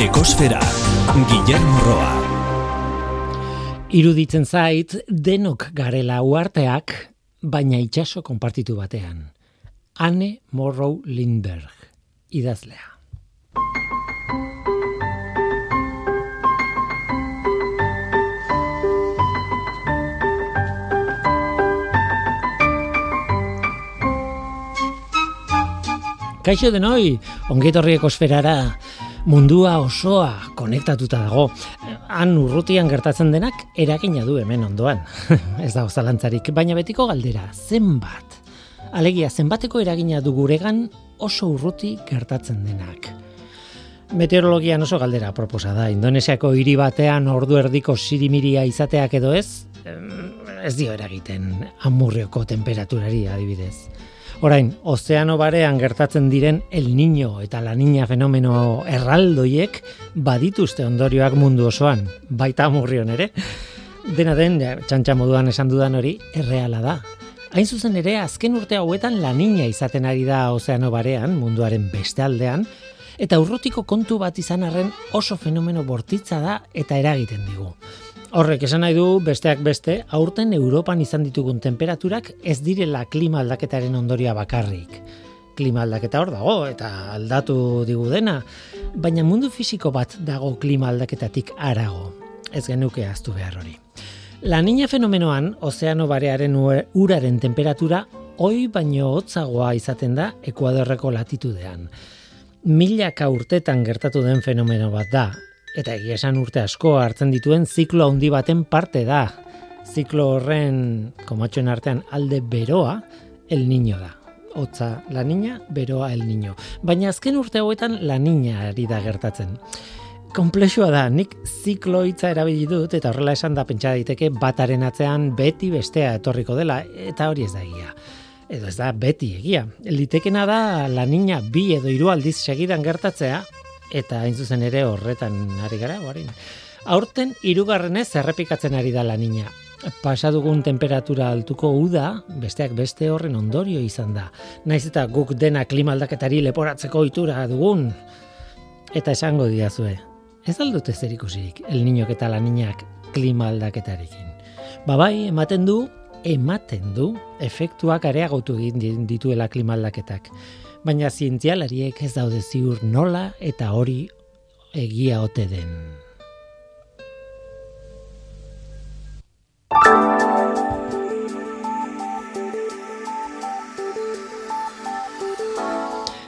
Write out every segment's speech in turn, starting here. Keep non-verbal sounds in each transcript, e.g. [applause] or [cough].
Ekosfera, Guillermo Roa. Iruditzen zait, denok garela uarteak, baina itxaso konpartitu batean. Anne Morrow Lindbergh, idazlea. Kaixo denoi, ongetorri ekosferara mundua osoa konektatuta dago. Han urrutian gertatzen denak eragina du hemen ondoan. [laughs] Ez da zalantzarik, baina betiko galdera, zenbat? Alegia, zenbateko eragina du guregan oso urruti gertatzen denak. Meteorologian oso galdera proposa da. Indonesiako hiri batean ordu erdiko sirimiria izateak edo ez, ez dio eragiten amurrioko temperaturari adibidez. Orain, ozeano barean gertatzen diren El Niño eta La Niña fenomeno erraldoiek badituzte ondorioak mundu osoan, baita murrion ere. Dena den, txantxa moduan esan dudan hori, erreala da. Hain zuzen ere, azken urte hauetan La Niña izaten ari da ozeano barean, munduaren beste aldean, eta urrutiko kontu bat izan arren oso fenomeno bortitza da eta eragiten digu. Horrek esan nahi du besteak beste, aurten Europan izan ditugun temperaturak ez direla klima aldaketaren ondoria bakarrik. Klima aldaketa hor dago eta aldatu digu dena, baina mundu fisiko bat dago klima aldaketatik arago. Ez genuke aztu behar hori. La niña fenomenoan, ozeano barearen uraren temperatura hoi baino hotzagoa izaten da Ekuadorreko latitudean. Milaka urtetan gertatu den fenomeno bat da, eta egia esan urte asko hartzen dituen ziklo handi baten parte da. Ziklo horren komatxoen artean alde beroa el niño da. Otza la niña, beroa el niño. Baina azken urte hauetan la niña ari da gertatzen. Komplexua da, nik ziklo hitza erabili dut eta horrela esan da pentsa daiteke bataren atzean beti bestea etorriko dela eta hori ez da egia. Edo ez da beti egia. Litekena da la niña bi edo hiru aldiz segidan gertatzea eta hain zuzen ere horretan ari gara, orain. Aurten hirugarrenez errepikatzen ari da lanina. Pasadugun temperatura altuko uda, besteak beste horren ondorio izan da. Naiz eta guk dena klima aldaketari leporatzeko itura dugun. Eta esango diazue, ez aldute zer ikusirik, el niñok eta laninak klima aldaketarekin. Babai, ematen du, ematen du, efektuak areagotu dituela klima aldaketak baina zientzialariek ez daude ziur nola eta hori egia ote den.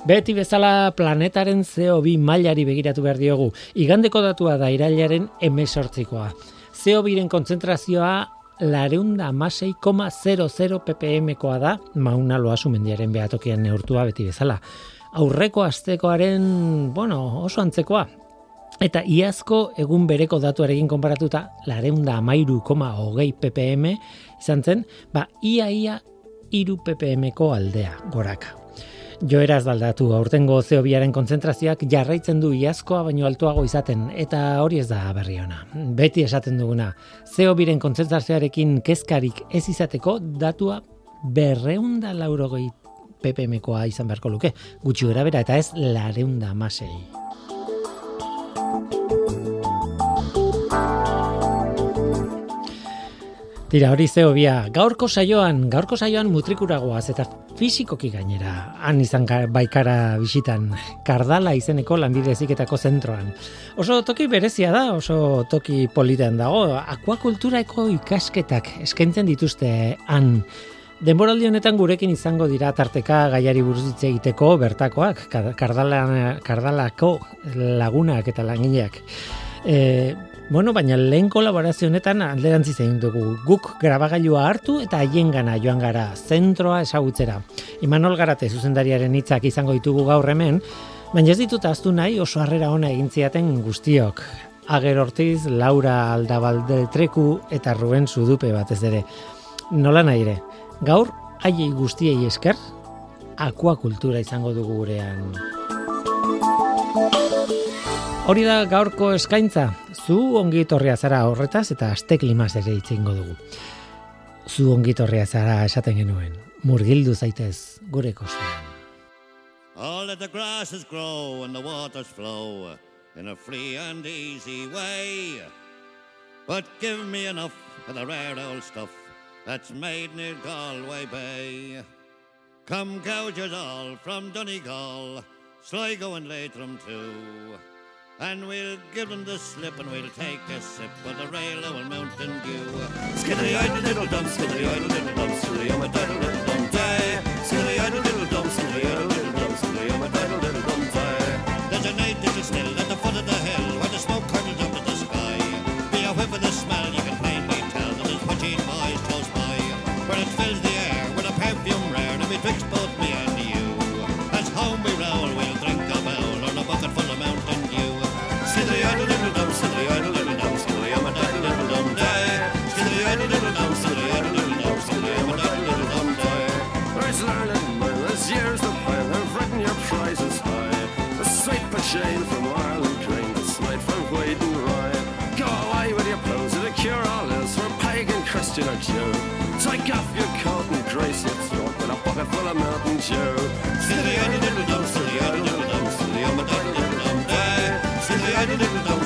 Beti bezala planetaren CO2 mailari begiratu behar diogu. Igandeko datua da irailaren emesortzikoa. CO2-ren kontzentrazioa lareunda amasei koma 00 ppm-koa da, mauna loasu mendiaren behatokian neurtua beti bezala. Aurreko astekoaren, bueno, oso antzekoa. Eta iazko egun bereko datuarekin konparatuta, lareunda amairu koma hogei ppm izan zen, ba, ia ia iru ppm-ko aldea goraka. Joeraz daldatu, aurtengo zeobiaren kontzentrazioak jarraitzen du iazkoa baino altuago izaten, eta hori ez da berri ona. Beti esaten duguna, zeobiren kontzentrazioarekin kezkarik ez izateko datua berreunda laurogei ppmkoa izan beharko luke, gutxi bera eta ez lareunda masei. Tira, hori zeo bia, gaurko saioan, gaurko saioan mutrikuragoaz eta fisikoki gainera, han izan baikara bisitan, kardala izeneko lanbide eziketako zentroan. Oso toki berezia da, oso toki politean dago, akuakulturaeko ikasketak eskaintzen dituzte han. Denboraldi honetan gurekin izango dira tarteka gaiari buruz egiteko bertakoak, kardala, kardalako lagunak eta langileak. E, Bueno, baina lehen kolaborazio honetan alderantzi zein dugu. Guk grabagailua hartu eta haiengana joan gara zentroa esagutzera. Imanol Garate zuzendariaren hitzak izango ditugu gaur hemen, baina ez ditut aztu nahi oso harrera ona egin ziaten guztiok. Ager Ortiz, Laura Aldabalde Treku eta Ruben Sudupe batez ere. Nola nahi ere, gaur haiei guztiei esker, akuakultura izango dugu gurean. Hori da gaurko eskaintza, zu ongi torria zara horretaz eta aste klimaz ere itzingo dugu. Zu ongi torria zara esaten genuen, murgildu zaitez gure kostuan. All that the grasses grow and the waters flow in a free and easy way. But give me enough of the rare old stuff that's made near Galway Bay. Come gougers all from Donegal, Sligo and Leitrim too. And we'll give them the slip and we'll take a sip of the rail of Mountain Dew. Skiddy idle little dum, skiddy idle little dum, skiddy um a diddle little in a. Take off your coat and grace your throat with a pocket full of Mountain Dew. Silly, I did it, silly, I did it, silly, I'm a diddle, diddle, day. Silly, I did it,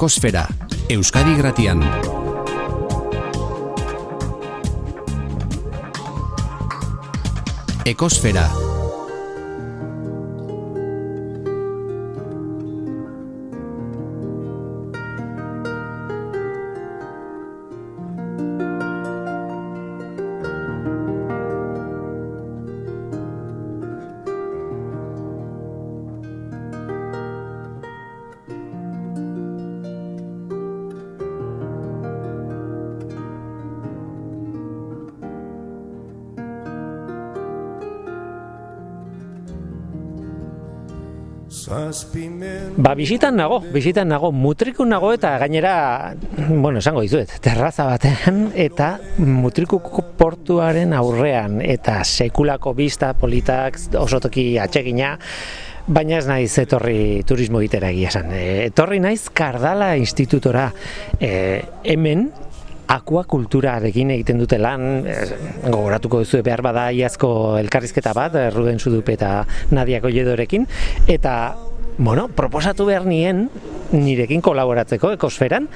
Ekosfera, Euskadi Gratian. Ekosfera. Bisitan nago, bisitan nago, mutrikun nago eta gainera, bueno, esango dizuet, terraza batean eta mutrikuko portuaren aurrean eta sekulako bista politak oso toki atsegina, baina ez naiz etorri turismo egitera egia esan. E, etorri naiz Kardala Institutora e, hemen akuakulturarekin egiten dute lan, eh, gogoratuko duzu behar bada iazko elkarrizketa bat, Ruben Sudupe eta Nadia Kolledorekin, eta bueno, proposatu behar nien nirekin kolaboratzeko ekosferan,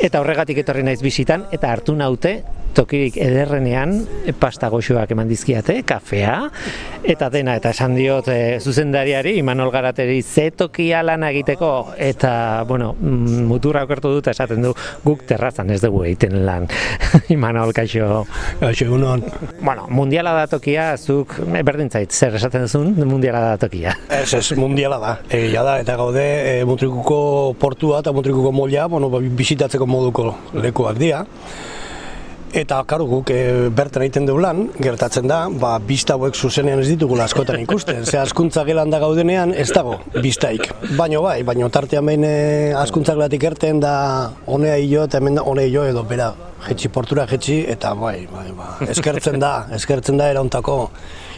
eta horregatik etorri naiz bisitan, eta hartu naute tokirik ederrenean pasta goxoak eman dizkiate, kafea, eta dena, eta esan diot e, zuzendariari, Imanol Garateri, ze tokia lan egiteko, eta, bueno, mm, muturra okertu dut esaten du, guk terrazan ez dugu egiten lan, [laughs] Imanol, kaixo. Gaixo egunon. Bueno, mundiala da tokia, zuk, e, berdin zait, zer esaten duzun, mundiala da tokia. Ez, ez, mundiala da. Egia da, eta gaude e, Mutrikuko portua eta Mutrikuko molia, bueno, bisitatzeko moduko lekuak dira. Eta, karo, guk e, bertan egiten dugu lan, gertatzen da, ba, bista hauek zuzenean ez ditugula askotan ikusten. Ze askuntza gelan da gaudenean, ez dago bistaik. Baino bai, baino tartean behin e, askuntza gelatik erten da honea hilo eta hemen honea hilo edo bera jetxi portura jetxi eta bai, bai, ba, eskertzen da, eskertzen da erauntako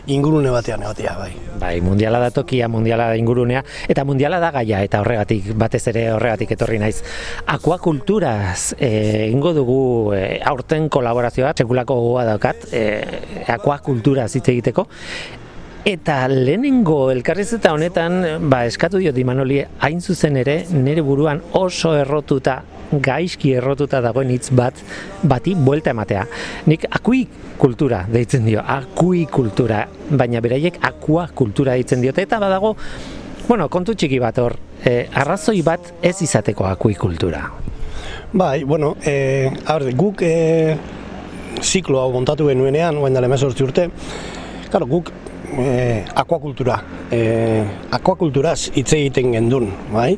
ingurune batean egotia, bai. Bai, mundiala da tokia, mundiala da ingurunea, eta mundiala da gaia, eta horregatik, batez ere horregatik etorri naiz. Akuakulturaz eh, egingo dugu eh, aurten kolaborazioa, sekulako gogoa daukat, eh, akuakulturaz hitz egiteko, Eta lehenengo elkarrizeta honetan, ba, eskatu diot Imanoli, hain zuzen ere, nire buruan oso errotuta, gaizki errotuta dagoen hitz bat, bati buelta ematea. Nik akui kultura deitzen dio, akui kultura, baina beraiek akua kultura deitzen diote, eta badago Bueno, kontu txiki bat hor, e, arrazoi bat ez izateko akuikultura. Bai, bueno, e, a ber, guk e, ziklo hau montatu genuenean, oain dala urte, claro, guk e, akuakultura, e, akuakulturaz hitz egiten gendun, bai?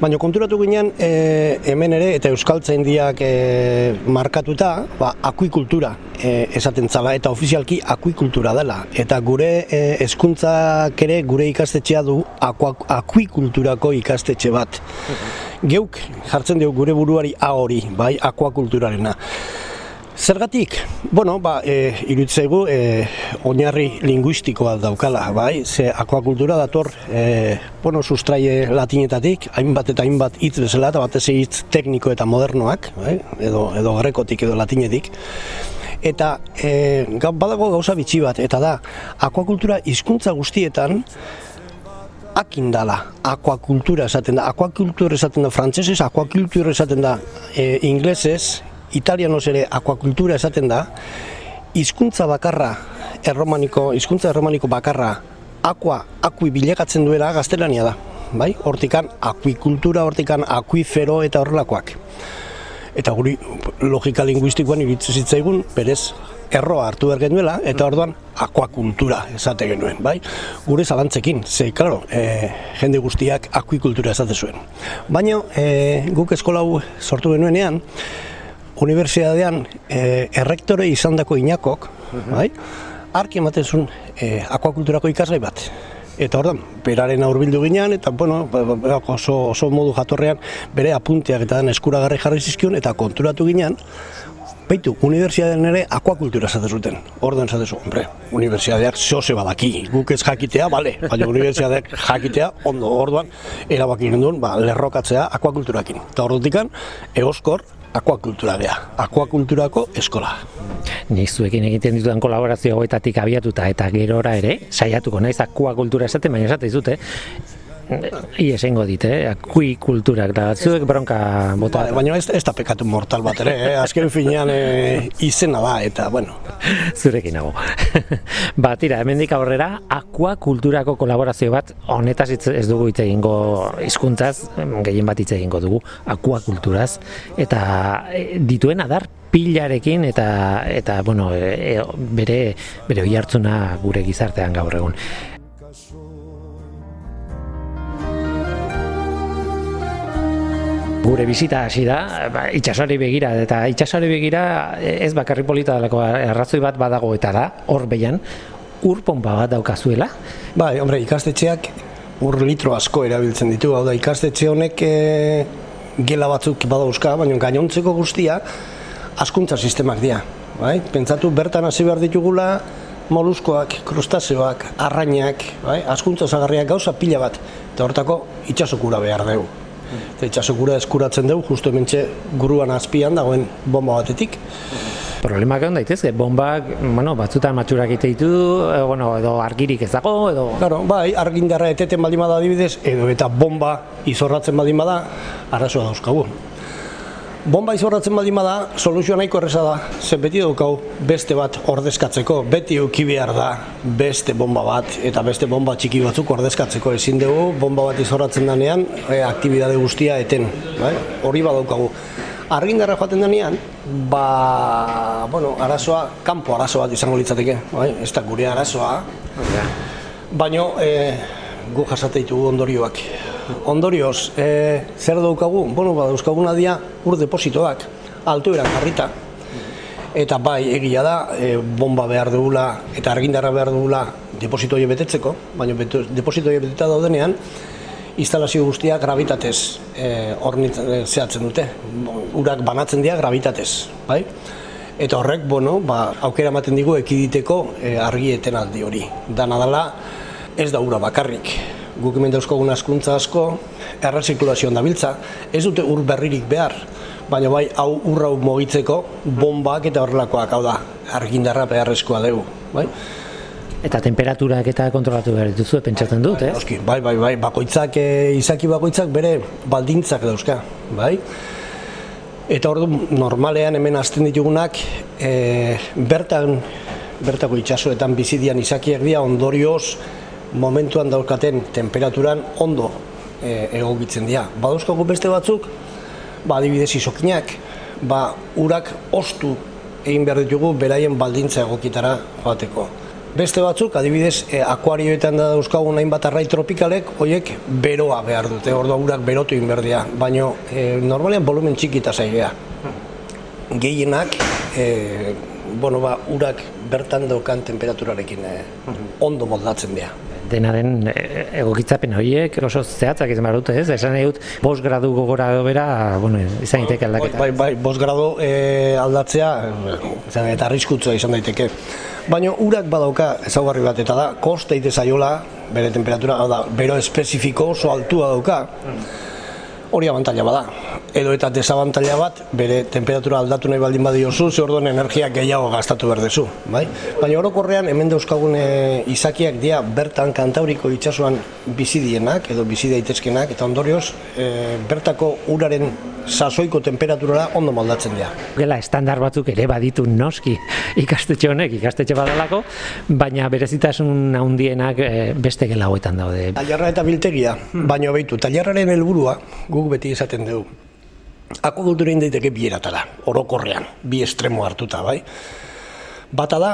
Baina konturatu ginen e, hemen ere eta euskaltzen diak e, markatuta, ba, akuikultura e, esaten zala eta ofizialki akuikultura dela. Eta gure e, hezkuntzak ere gure ikastetxea du akuikulturako ikastetxe bat. Geuk jartzen dugu gure buruari a hori, bai, akuakulturarena. Zergatik, bueno, ba, e, irutzegu e, oinarri linguistikoa daukala, bai, ze akuakultura dator, e, bueno, sustraie latinetatik, hainbat eta hainbat hitz bezala, eta batez hitz tekniko eta modernoak, bai, edo, edo grekotik edo latinetik, eta e, badago gauza bitxi bat, eta da, akuakultura hizkuntza guztietan, akindala, akuakultura esaten da, akuakultura esaten da frantsesez, akuakultura esaten da e, inglesez, italianos ere akuakultura esaten da, hizkuntza bakarra, erromaniko, hizkuntza erromaniko bakarra, akua, akui bilekatzen duela gaztelania da. Bai? Hortikan akuikultura, hortikan akuifero eta horrelakoak. Eta guri logika linguistikoan iritsi zitzaigun, berez, erroa hartu behar genuela, eta orduan akuakultura esate genuen, bai? Gure zalantzekin, ze, klaro, e, jende guztiak akuikultura esate zuen. Baina, e, guk eskolau sortu genuenean, unibertsitatean e, errektore izandako inakok, uh bai? Arki ematen zuen e, akuakulturako ikasgai bat. Eta ordan, beraren aurbildu ginean, eta bueno, ba, ba, ba, oso, oso modu jatorrean bere apunteak eta eskuragarri jarri zizkion, eta konturatu ginean, Beitu, unibertsiadean ere akuakultura zate zuten. Orden zate zu, hombre, unibertsiadeak zehose badaki. Guk ez jakitea, bale, baina unibertsiadeak jakitea, ondo, orduan, erabaki duen, ba, lerrokatzea akuakulturakin. Eta orduan egoskor, akuakultura gea, akuakulturako eskola. Nik zuekin egiten ditudan kolaborazio hauetatik abiatuta eta gerora ere, saiatuko naiz akuakultura esaten, baina esate dizute, I esengo dit, eh? Kui kulturak da, zuek bronka bota. Ba, baina ez, ez da pekatu mortal bat ere, eh? azken finean eh, izena da, eta, bueno. Zurekin nago. [laughs] ba, tira, hemendik aurrera, akua kulturako kolaborazio bat, honetaz ez dugu hitz egingo hizkuntzaz, gehien bat hitz egingo dugu, akua kulturaz, eta e, dituen adar pilarekin eta eta bueno, e, bere bere oihartzuna gure gizartean gaur egun. Gure bizita hasi da, ba, itxasari begira, eta itxasari begira ez bakarri polita dalako arrazoi bat badago eta da, hor behian, ur pompa bat daukazuela? Bai, hombre, ikastetxeak ur litro asko erabiltzen ditu, hau da, ikastetxe honek e, gela batzuk badauzka, baina gainontzeko guztia askuntza sistemak dira. Bai? Pentsatu bertan hasi behar ditugula moluskoak, krustazeoak, arrainak, bai? askuntza zagarriak gauza pila bat, eta hortako itxasokura behar dugu. Eta itxasokura eskuratzen dugu, justu hementxe guruan azpian dagoen bomba batetik. Problemak egon daitezke, bombak, bueno, batzutan matxurak ite ditu, e, bueno, edo argirik ez dago, edo... Claro, bai, argindarra eteten baldin bada adibidez, edo eta bomba izorratzen baldin bada, arazoa dauzkagu bomba izorratzen baldin bada, soluzioa nahiko erresa da, ze beti daukau beste bat ordezkatzeko, beti euki behar da beste bomba bat, eta beste bomba txiki batzuk ordezkatzeko, ezin dugu bomba bat izorratzen danean, e, aktibidade guztia eten, bai? hori badaukagu. Argindarra joaten denean, ba, bueno, arazoa, kanpo arazo bat izango litzateke, bai? ez da gure arazoa, baina e, gu jasateitu ondorioak. Ondorioz, e, zer daukagu? Bueno, ba, dauzkaguna dia ur depositoak, alto eran jarrita. Eta bai, egia da, e, bomba behar dugula eta argindarra behar dugula deposito hori betetzeko, baina deposito hori beteta daudenean, instalazio guztia gravitatez e, e, zehatzen dute. Urak banatzen dira gravitatez, bai? Eta horrek, bueno, ba, aukera ematen digu ekiditeko e, argieten aldi hori. Dana dela, ez da ura bakarrik. Guk hemen dauzkogun askuntza asko, erreziklazioan dabiltza, ez dute ur berririk behar, baina bai hau urra mogitzeko bombak eta horrelakoak hau da, argindarra beharrezkoa dugu. Bai? Eta temperaturak eta kontrolatu behar dituzu, pentsatzen dut, eh? bai, bai, bai, bakoitzak, e, izaki bakoitzak bere baldintzak dauzka, bai? Eta ordu normalean hemen azten ditugunak, e, bertan, bertako itxasoetan bizidian izakiak dira ondorioz, momentuan daukaten temperaturan ondo e, egokitzen dira. Badauzkagu beste batzuk, ba, adibidez izokinak, ba, urak ostu egin behar ditugu beraien baldintza egokitara joateko. Beste batzuk, adibidez, e, akuarioetan da dauzkagun hainbat arrai tropikalek, hoiek beroa behar dute, orduan urak berotu egin behar dira, e, normalean volumen txikita zaigea. Gehienak, e, bueno, ba, urak bertan daukan temperaturarekin e, ondo moldatzen dira. Dena den e, egokitzapen horiek oso zehatzak izan behar dute, ez? Esan nahi dut, bost gradu gogora bera, bueno, izan daiteke aldaketa. Bai, bai, bost grado e, aldatzea, e, izan eta arriskutsua izan daiteke. Baina urak badauka ezaugarri bat eta da, koste zaiola, bere temperatura, da, bero espezifiko oso altua dauka, hori abantaila bada. Edo eta desabantaila bat, bere temperatura aldatu nahi baldin badiozu, ze orduan energia gehiago gastatu behar dezu. Bai? Baina orokorrean hemen dauzkagun e, izakiak dira bertan kantauriko itsasoan bizi dienak, edo bizi daitezkenak, eta ondorioz e, bertako uraren sasoiko temperaturara ondo moldatzen dira. Gela estandar batzuk ere baditu noski ikastetxe honek, ikastetxe badalako, baina berezitasun handienak e, beste gela hauetan daude. Tailerra eta biltegia, baina behitu, tailerraren helburua guk beti esaten dugu. Akukultura daiteke bi eratara, orokorrean, bi estremo hartuta, bai? Bata da,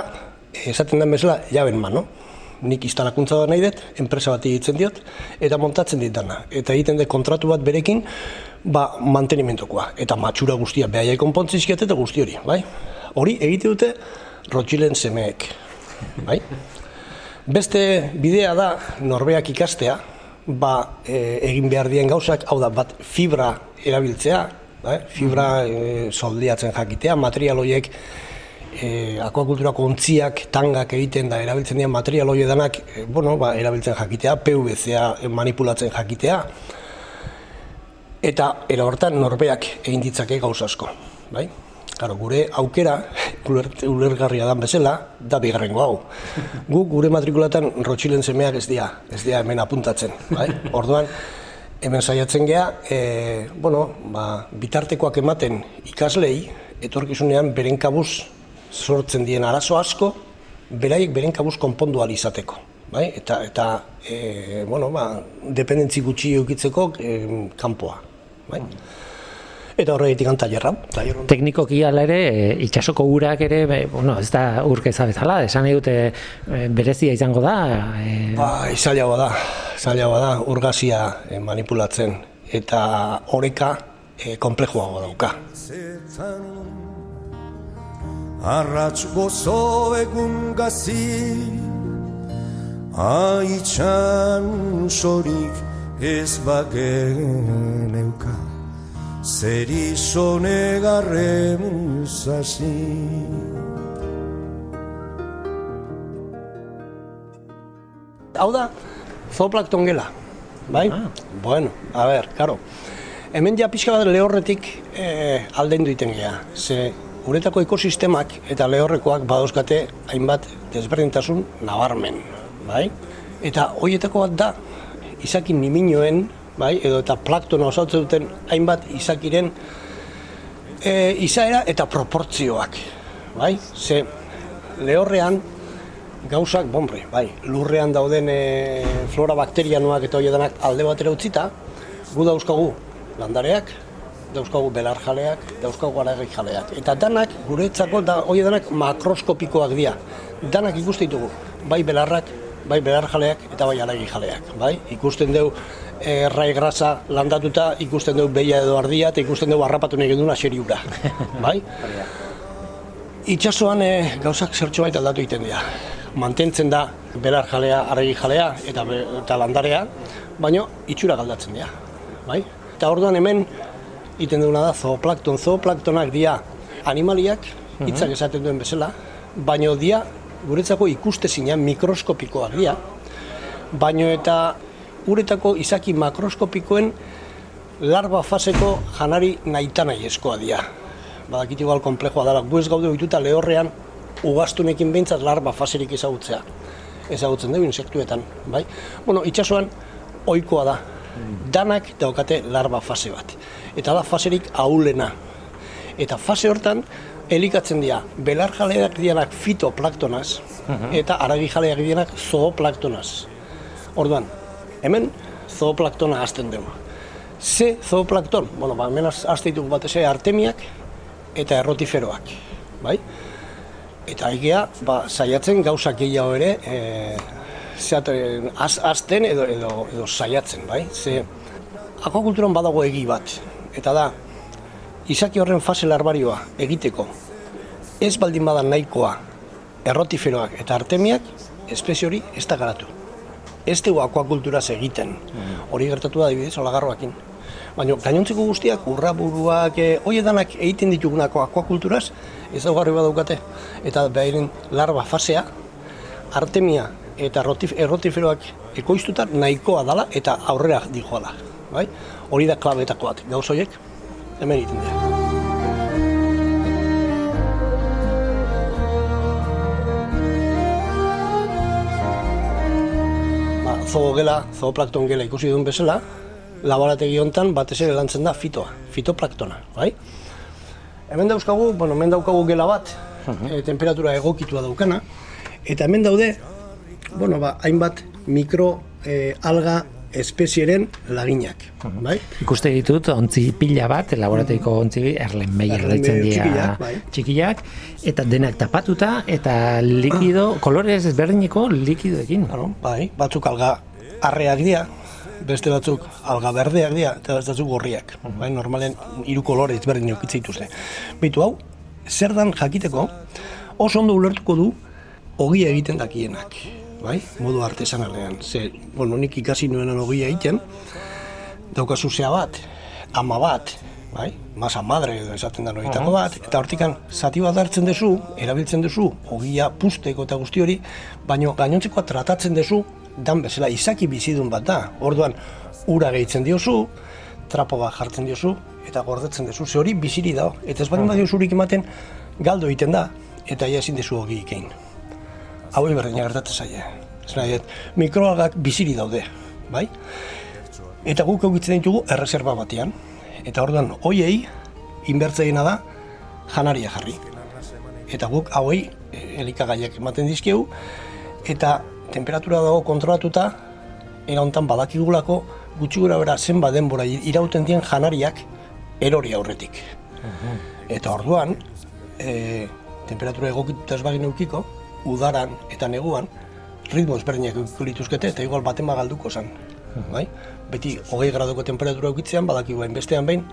esaten den bezala, jaben mano. Nik instalakuntza da nahi dut, enpresa bat egiten diot, eta montatzen dit dana. Eta egiten dut kontratu bat berekin, ba, mantenimentokoa. Eta matxura guztia, behaiai konpontzizkiat eta guzti hori, bai? Hori egite dute, rotxilen semeek, bai? Beste bidea da, norbeak ikastea, ba, e, egin behar dien gauzak, hau da, bat fibra erabiltzea, bai? fibra e, soldiatzen jakitea, material horiek e, akuakulturako ontziak, tangak egiten da erabiltzen dien material horiek danak, e, bueno, ba, erabiltzen jakitea, PVC-a manipulatzen jakitea, eta era hortan norbeak egin ditzake gauz asko, bai? Claro, gure aukera, [laughs] uler, ulergarria dan bezala, da bigarrengo hau. [laughs] Gu gure matrikulatan rotxilen semeak ez dira, ez dira hemen apuntatzen. Bai? [laughs] Orduan, hemen saiatzen gea, e, bueno, ba, bitartekoak ematen ikaslei, etorkizunean beren kabuz sortzen dien arazo asko, beraiek beren kabuz konpondu ahal izateko. Bai? Eta, eta e, bueno, ba, dependentzi gutxi eukitzeko e, kanpoa. Bai? Eta horregatik tailerra. tailerra. Teknikoki ala ere, e, itxasoko urak ere, be, bueno, ez da urkeza bezala, esan nahi dute e, berezia izango da. E, Ba, izailagoa da, izailagoa da, urgazia eh, manipulatzen eta oreka eh, komplexuago dauka. Arratx gozo egun gazi Aitxan sorik ez bagen euka Zer izone garren zazi Hau da, zooplankton gela, bai? Bueno, a ber, karo. Hemen ja pixka bat lehorretik eh, aldendu iten gea. Ze uretako ekosistemak eta lehorrekoak badauzkate hainbat desberdintasun nabarmen, bai? Eta horietako bat da, izakin niminoen, bai, edo eta plaktona osatzen duten hainbat izakiren e, izaera eta proportzioak, bai? Ze lehorrean gauzak, bombre, bai, lurrean dauden e, flora bakterianuak eta horiedanak alde batera utzita, gu dauzkagu landareak, dauzkagu belarjaleak, dauzkagu aragi jaleak. Eta danak, guretzako da horiedanak makroskopikoak dira. Danak ikusten ditugu, bai belarrak, bai belarjaleak eta bai aragi jaleak, bai? Ikusten dugu errai grasa landatuta, ikusten dugu beia edo ardia, eta ikusten dugu harrapatu nahi genduna xeriura, [laughs] bai? Itxasoan e, gauzak zertxo baita aldatu egiten dira. Mantentzen da belar jalea, aragi jalea eta, be- eta landarea, baina itxura galdatzen dira. Bai? Eta orduan hemen egiten duguna da zooplankton. Zooplantonak dira animaliak, hitzak esaten duen bezala, baina dia guretzako ikustezina mikroskopikoak dira, baino eta uretako izaki makroskopikoen larba faseko janari nahita nahi eskoa dira. Badakit igual komplexoa dela, gu ez gaude ohituta lehorrean ugastunekin behintzat larba faserik ezagutzea. Ezagutzen dugu insektuetan, bai? Bueno, itxasoan ohikoa da. Danak daukate larba fase bat. Eta da faserik ahulena. Eta fase hortan elikatzen dira belarjaleak dianak fitoplaktonaz eta aragijaleak dianak zooplaktonaz. Orduan, hemen zooplaktona hasten dugu. Ze zooplakton? Bueno, ba, hemen haste ditugu batez ere artemiak eta errotiferoak, bai? Eta egia, ba, saiatzen gauzak gehiago ere, e, zeaten, az, azten edo, edo, edo saiatzen, bai? Ze, akuakulturan badago egi bat, eta da, izaki horren fase larbarioa egiteko, ez baldin bada nahikoa errotiferoak eta artemiak, espezie hori ez da garatu. Ez dugu akuakulturaz egiten, hori gertatu da adibidez olagarroakin. Baina gainontzeko guztiak, urraburuak, e, hoiedanak egiten ditugunako akuakulturaz, ez daugarri badaukate. Eta behiren larba fasea, artemia eta errotif, errotiferoak ekoiztuta nahikoa dala eta aurrera dijoala. Bai? Hori da klabetako bat, gauz horiek, hemen egiten dira. Ba, zoo gela, zooplakton gela ikusi duen bezala, laborategi hontan batez ere lantzen da fitoa, fitoplaktona, bai? Hemen dauzkagu, bueno, hemen daukagu gela bat, e, temperatura egokitua daukana, eta hemen daude, bueno, ba, hainbat mikro e, alga espezieren laginak, bai? Ikuste ditut, ontzi pila bat, laborategiko ontzi erlenmei Erlenmei erlaitzen dira txikiak, bai. txikiak, eta denak tapatuta, eta likido, kolorez ezberdineko likidoekin. Claro, bai, batzuk alga arreak dira, beste batzuk alga berdeak dira, eta beste batzuk gorriak. Bai, normalen hiru kolore ezberdin eukitze dituzte. Bitu hau, zer dan jakiteko, oso ondo ulertuko du ogia egiten dakienak. Bai, modu artesanalean. Ze, bueno, nik ikasi nuenan ogia egiten, daukazu zea bat, ama bat, bai, masa madre edo esaten da horietako bat, eta hortikan zati bat hartzen duzu, erabiltzen duzu, ogia pusteko eta guzti hori, baino gainontzekoa tratatzen duzu, dan bezala izaki bizidun bat da. Orduan, ura gehitzen diozu, trapo bat jartzen diozu, eta gordetzen duzu, ze hori biziri da. Eta ez baldin badio zurik ematen, galdo egiten da, eta ja ezin duzu ogi ikein. Hau berdina gertatzen zaie. Ez nahi, dut, mikroalgak biziri daude, bai? Eta guk eukitzen ditugu erreserba batean. Eta orduan, hoiei, inbertzeiena da, janaria jarri. Eta guk hauei eh, elikagaiak ematen dizkiegu, eta temperatura dago kontrolatuta, era hontan badakigulako gutxi gura bera zenbat denbora irauten dien janariak erori aurretik. Eta orduan, e, temperatura egokituta ez bagin eukiko, udaran eta neguan, ritmo ezberdinak eukiko lituzkete, eta igual baten bagalduko zen. Bai? Beti hogei graduko temperatura eukitzean, badakigu hain bestean behin,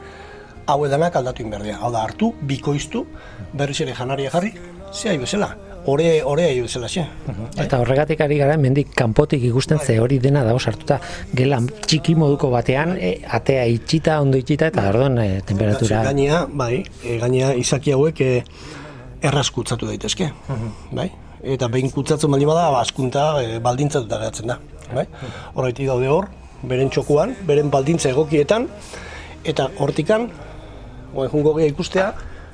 hau edanak aldatu inberdea. Hau da, hartu, bikoiztu, berriz ere janaria jarri, zehai bezala. Ore, orea bezala, xe. Eta horregatik ari gara, mendik kanpotik ikusten ze hori dena dago sartuta gela txiki moduko batean, e, atea itxita, ondo itxita, eta orduan e, temperatura... Gainea, bai, e, gainea izaki hauek e, erraz kutsatu daitezke, bai? Eta behin kutsatzen baldin bada, ba, askunta e, baldintzatuta geratzen da, bai? Horretik daude hor, beren txokuan, beren baldintza egokietan, eta hortikan, jungo geha ikustea,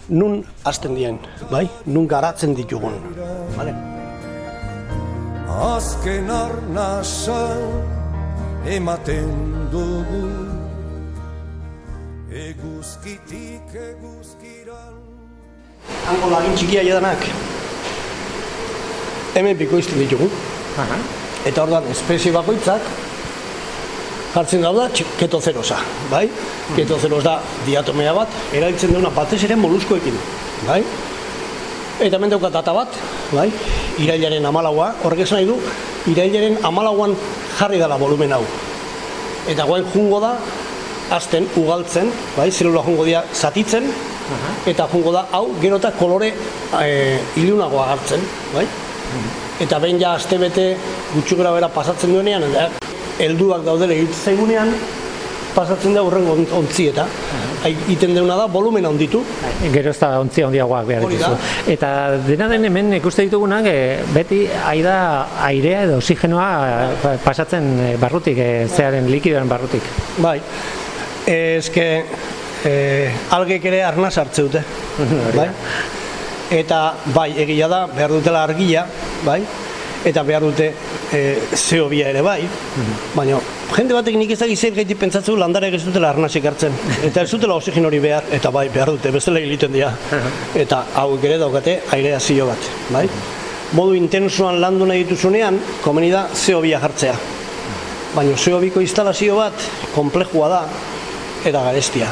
nun hasten dien, bai? Nun garatzen ditugun, bale? Azken arnasa ematen dugu Eguzkitik eguzkiran Hango lagin txikia jadanak, hemen bikoizten ditugu, eta orduan espezie bakoitzak jartzen tx- ketozerosa, bai? Ketozeros da diatomea bat, erabiltzen duena batez ere moluskoekin, bai? Eta hemen daukat data bat, bai? Irailaren amalaua, horrek esan nahi du, irailaren amalauan jarri dela volumen hau. Eta guain jungo da, azten, ugaltzen, bai? Zelula jungo dira zatitzen, eta jungo da, hau, gero eta kolore e, ilunagoa hartzen, bai? Eta behin ja astebete gutxi gora bera pasatzen duenean, eta helduak daudela egiten zaigunean, pasatzen da hurrengo ont- ontzieta. Egiten deuna da, volumen handitu, Gero ez da ontzia handiagoak behar dituzu. Eta dena den hemen ikuste ditugunak e, beti aida airea edo oxigenoa e, pasatzen e, barrutik, e, zearen likidoaren barrutik. bai. Ezke, e, algek ere arnaz hartze dute, [laughs] bai? Eta bai, egia da, behar dutela argia, bai? Eta behar dute e, zeobia ere bai, baina jende batek nik ez dakit zer gaitik pentsatzen du landareak ez dutela arnasik hartzen. [laughs] Eta ez dutela oxigen hori behar, eta bai, behar dute, bestela egiten dira. Eta hauek ere daukate aireazio bat, bai? Modu intensuan landu nahi dituzunean, komeni da zeobia jartzea. baina zeobiko instalazio bat komplejua da eta garestia.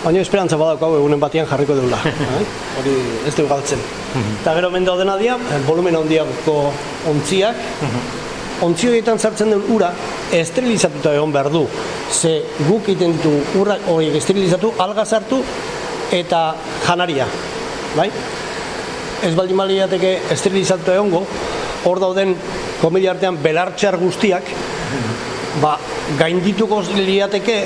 Baina esperantza badako hau egunen batean jarriko deula. [laughs] eh? Hori ez dugu galtzen. Eta gero mende daudena dia, eh, volumen handiako ontziak, ontzi horietan sartzen den ura esterilizatuta egon behar du. Ze guk egiten ditu urra horiek esterilizatu, alga sartu eta janaria. Bai? Ez baldin baliateke esterilizatuta egongo, hor dauden komedia artean belartxar guztiak, ba, gaindituko liateke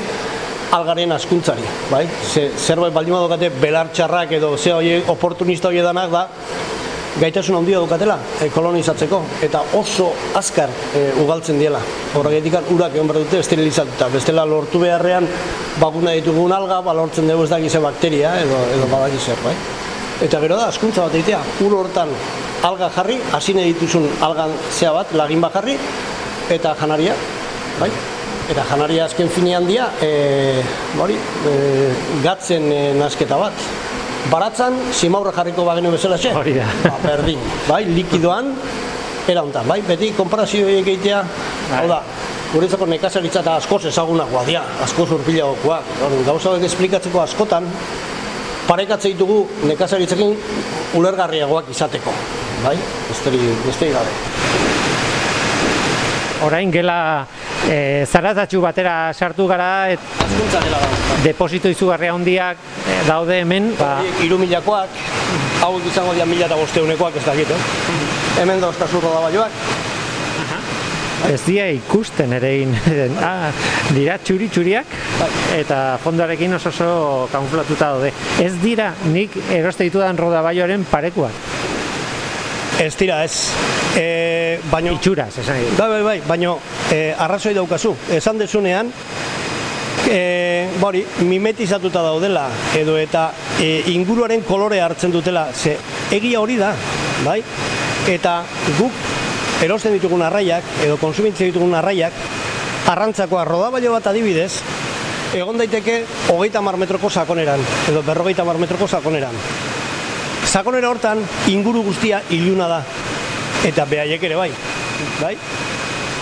algaren askuntzari, bai? Ze, zerbait baldin badokate belartxarrak edo ze hori oportunista hori danak da, gaitasun handia dukatela e, kolonizatzeko eta oso azkar e, ugaltzen diela. Horregatik urak egon behar dute esterilizatuta. Bestela lortu beharrean bakuna ditugun alga, ba, lortzen dugu ez dakize bakteria edo, edo badaki zer, bai? Eta gero da, askuntza bat egitea, ur hortan alga jarri, hasi nahi dituzun algan zea bat, lagin bat eta janaria, bai? Eta janaria azken finean dia, e, bori, e, gatzen e, nasketa bat. Baratzan, simaurra jarriko bagenu bezala xe? Hori da. Ba, berdin, bai, likidoan, era bai, beti konparazio horiek egitea, hau da, guretzako nekazaritza eta askoz ezagunagoa dira, askoz urpilagokoak. Orduan, Gauza hauek esplikatzeko askotan, parekatze ditugu nekazaritzekin ulergarriagoak izateko, bai? Besterik gabe. Orain gela e, zaratatxu batera sartu gara, et, Azkuntza dela da. deposito izugarria handiak e, daude hemen, ba, hiru milakoak, hauek izango dira mila eta bosteunekoak ez dakit, eh? Hemen dauzka zurro da baioak, ez dira ikusten ere egin. [laughs] ah, dira txuri txuriak eta fondoarekin oso oso kamuflatuta daude. Ez dira nik eroste ditudan rodabaioaren parekuak. Ez dira ez. E, baino, Itxuraz, esan. Bai, bai, bai, baino e, arrazoi daukazu. Esan dezunean, e, bori, mimetizatuta daudela, edo eta e, inguruaren kolore hartzen dutela, ze egia hori da, bai? Eta guk erosten ditugun arraiak, edo konsumitzen ditugun arraiak, arrantzakoa rodabailo bat adibidez, egon daiteke hogeita mar metroko sakoneran, edo berrogeita mar metroko sakoneran. Sakonera hortan inguru guztia iluna da, eta behaiek ere bai, bai?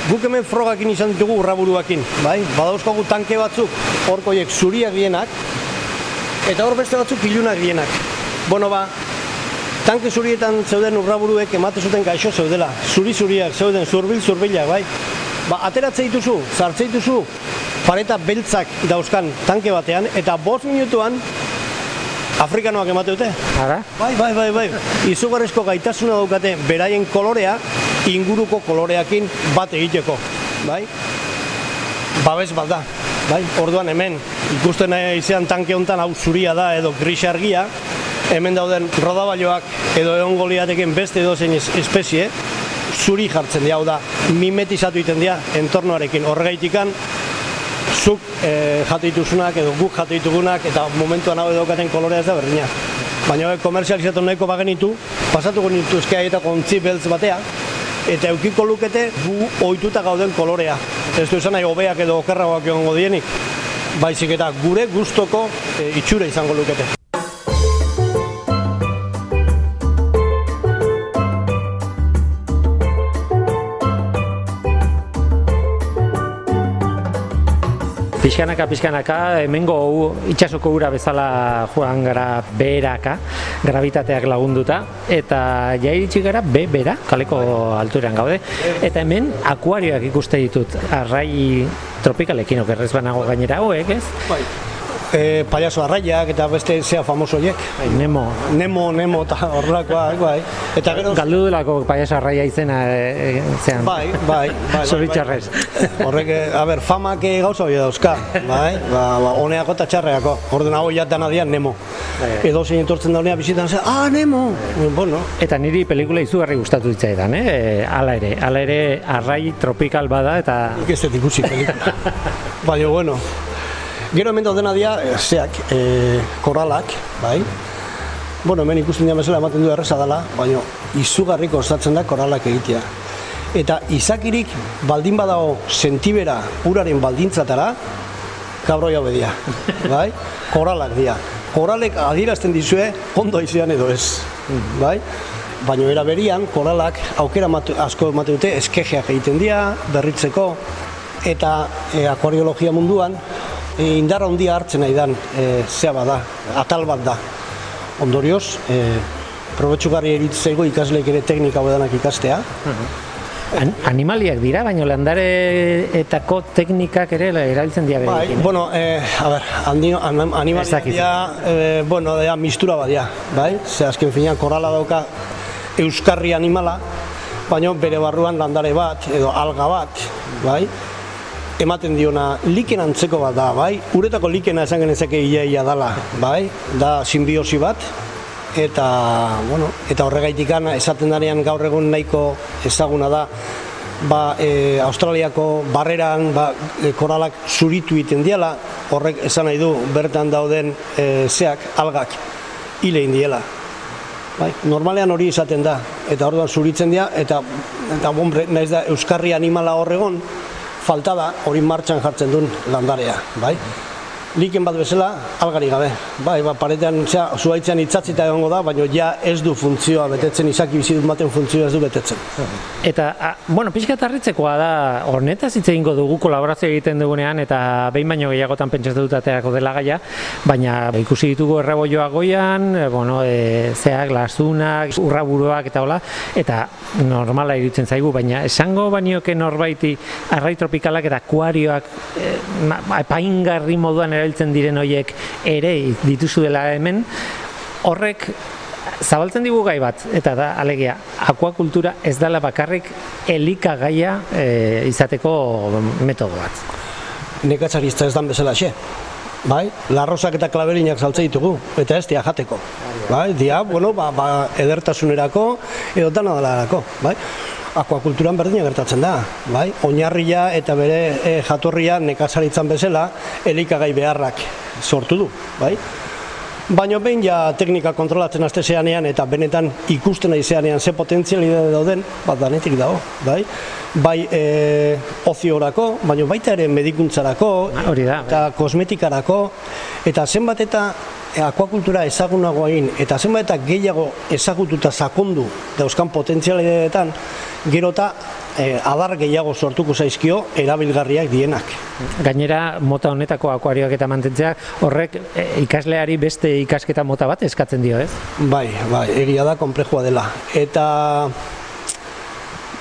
Guk hemen frogakin izan ditugu urraburuakin, bai? Badauzkogu tanke batzuk, horkoiek zuriak dienak, eta hor beste batzuk ilunak dienak. Bueno ba, tanke zurietan zeuden urraburuek emate zuten gaixo zeudela, zuri-zuriak zeuden zurbil zurbilak, bai? Ba, ateratze dituzu, sartze dituzu, pareta beltzak dauzkan tanke batean, eta bost minutuan Afrikanoak emate dute. Ara? Bai, bai, bai, bai. Izugarrizko gaitasuna daukate beraien kolorea inguruko koloreakin bat egiteko. Bai? Babes bat da. Bai? Orduan hemen ikusten izan tanke hontan hau zuria da edo gris argia, hemen dauden rodabailoak edo egongo lirateken beste edozein es- espezie zuri jartzen dira, hau da, mimetizatu egiten dira entornoarekin. Horregaitikan zuk e, jate dituzunak edo guk jate ditugunak eta momentuan hau daukaten kolorea ez da berdina. Baina hauek komerzializatu nahiko bagenitu, pasatuko nituzke haietako ontzi beltz batea, eta eukiko lukete gu ohituta gauden kolorea. Ez du esan nahi hobeak edo okerragoak egongo dienik, baizik eta gure gustoko e, itxura izango lukete. Pixkanaka, pixkanaka, hemengo u- itsasoko ura bezala joan gara beheraka, gravitateak lagunduta, eta ja iritsi gara be bera, kaleko alturean gaude, eta hemen akuarioak ikuste ditut, arrai tropikalekin okerrez banago gainera hauek, ez? Bai. E, payaso arraiak eta beste zea famoso horiek. Bai, Nemo, Nemo, Nemo eta horrelakoak, bai. Eta gero... galdu delako payaso arraia izena e, e, zean. Bai, bai, bai. bai, Zoritxarrez. bai. Horrek, eh, a ber, famak gauza hori dauzka, bai? Ba, ba, honeako eta txarreako. Orduan hau jatan adian Nemo. Edo zein etortzen da honea bizitan, ze, ah, Nemo! Bueno, Eta niri pelikula izugarri gustatu ditzaidan, eh? Hala ere, hala ere arrai tropikal bada eta nik ez dut ikusi pelikula. [laughs] Baina, bueno. Gero hemen daudena dira, eh, zeak, e, koralak, bai? Bueno, hemen ikusten dira bezala ematen du erreza dela, baina izugarri kostatzen da koralak egitea. Eta izakirik baldin badago sentibera uraren baldintzatara, kabroi hau bedia, bai? Koralak dira. Koralek adierazten dizue ondo izan edo ez, bai? Baina era berian, koralak aukera matu, asko emate dute eskejeak egiten dira, berritzeko, eta e, akuariologia munduan e, handia hartzen nahi dan e, zea bada, atal bat da. Ondorioz, e, probetxugarri eritzeko ikasleek ere teknika hau ikastea. An animaliak dira, baina landareetako teknikak ere erabiltzen dira Bai, berekin. eh? bueno, eh, a ber, handi, an, Ez animaliak dira, eh, bueno, dira, mistura bat dira, bai? Ze azken finean korrala dauka euskarri animala, baina bere barruan landare bat, edo alga bat, bai? Ematen diona liken antzeko bat da, bai? Uretako likena esan genezake iaia dala, bai? Da simbiosi bat, eta, bueno, eta horregaitikan esaten danean gaur egun nahiko ezaguna da, ba, e, Australiako barreran ba, e, koralak zuritu egiten diala, horrek esan nahi du bertan dauden e, zeak, algak, hile egin diela. Bai, normalean hori izaten da, eta orduan zuritzen dira, eta, eta bombre, naiz da, euskarri animala horregon, falta da hori martxan jartzen duen landarea, bai? Liken bat bezala, algari gabe. Bai, ba, paretean, zera, zuaitzean itzatzita egongo da, baina ja ez du funtzioa betetzen, izaki bizidun baten funtzioa ez du betetzen. Eta, a, bueno, pixka tarritzekoa da, hornetaz hitz egingo dugu kolaborazio egiten dugunean, eta behin baino gehiagotan pentsatu dut aterako dela gaia, baina ba, ikusi ditugu erreboioa goian, e, bueno, e, zeak, lazunak, urraburuak eta hola, eta normala iruditzen zaigu, baina esango banioke norbaiti arrai tropikalak eta akuarioak e, ma- apaingarri moduan erabiltzen diren hoiek ere dituzu dela hemen, horrek zabaltzen digu gai bat, eta da, alegia, akuakultura ez dela bakarrik elikagaia e, izateko metodo bat. Nekatzarista ez dan bezala xe. Bai, larrosak eta klaberinak saltze ditugu, eta ez dia jateko. Bai, dia, bueno, ba, ba edertasunerako edo dana delarako, bai. Akuakulturan berdina gertatzen da, bai. Oinarria eta bere e, jatorria nekazaritzan bezala elikagai beharrak sortu du, bai. Baina behin ja teknika kontrolatzen haste zeanean eta benetan ikusten nahi zeanean ze potentzialidade dauden, bat danetik dago, bai? Bai e, oziorako, baina baita ere medikuntzarako, hori da, bai. eta kosmetikarako, eta zenbat eta akuakultura ezagunagoa egin, eta zenbat eta gehiago ezagututa sakondu dauzkan potentzialidadeetan, gero eta e, adar gehiago sortuko zaizkio erabilgarriak dienak. Gainera, mota honetako akuarioak eta mantentzea, horrek e, ikasleari beste ikasketa mota bat eskatzen dio, ez? Bai, bai, egia da konplejua dela. Eta,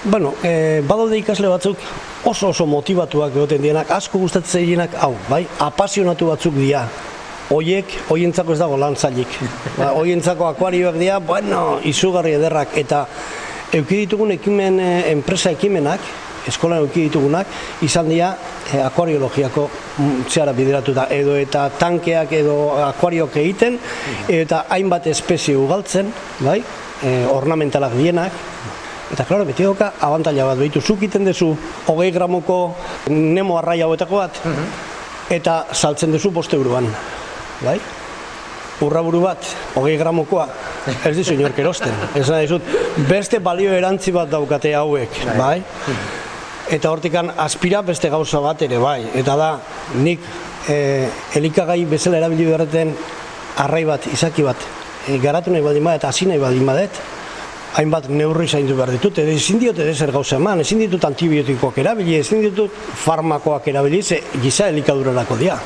bueno, e, badaude ikasle batzuk oso oso motivatuak egoten dienak, asko gustatzen zaienak hau, bai, apasionatu batzuk dira. Hoiek, hoientzako ez dago lan zailik. Ba, hoientzako akuarioak dira, bueno, izugarri ederrak. Eta euki ditugun ekimen, e, enpresa ekimenak, eskolan euki ditugunak, izan dira e, akuariologiako mm, zehara bideratuta edo eta tankeak edo akuariok egiten eta hainbat espezie ugaltzen, bai? E, ornamentalak dienak, Eta, klaro, beti doka, abantaila bat behitu. Zuk iten duzu, hogei gramoko nemo arraia hauetako bat, eta saltzen duzu boste euroan. Bai? Urraburu bat, hogei gramokoa, ez dizu inork erosten. Ez nahi dizut, beste balio erantzi bat daukate hauek, bai? Eta hortikan aspira beste gauza bat ere bai. Eta da, nik e, elikagai bezala erabili beharreten arrai bat, izaki bat, e, garatu nahi baldin badet, hasi nahi baldin badet, hainbat neurri zaindu behar ditut, edo ezin diot ezer gauza eman, ezin ditut antibiotikoak erabili, ezin ditut farmakoak erabili, ze giza elikadurarako dira.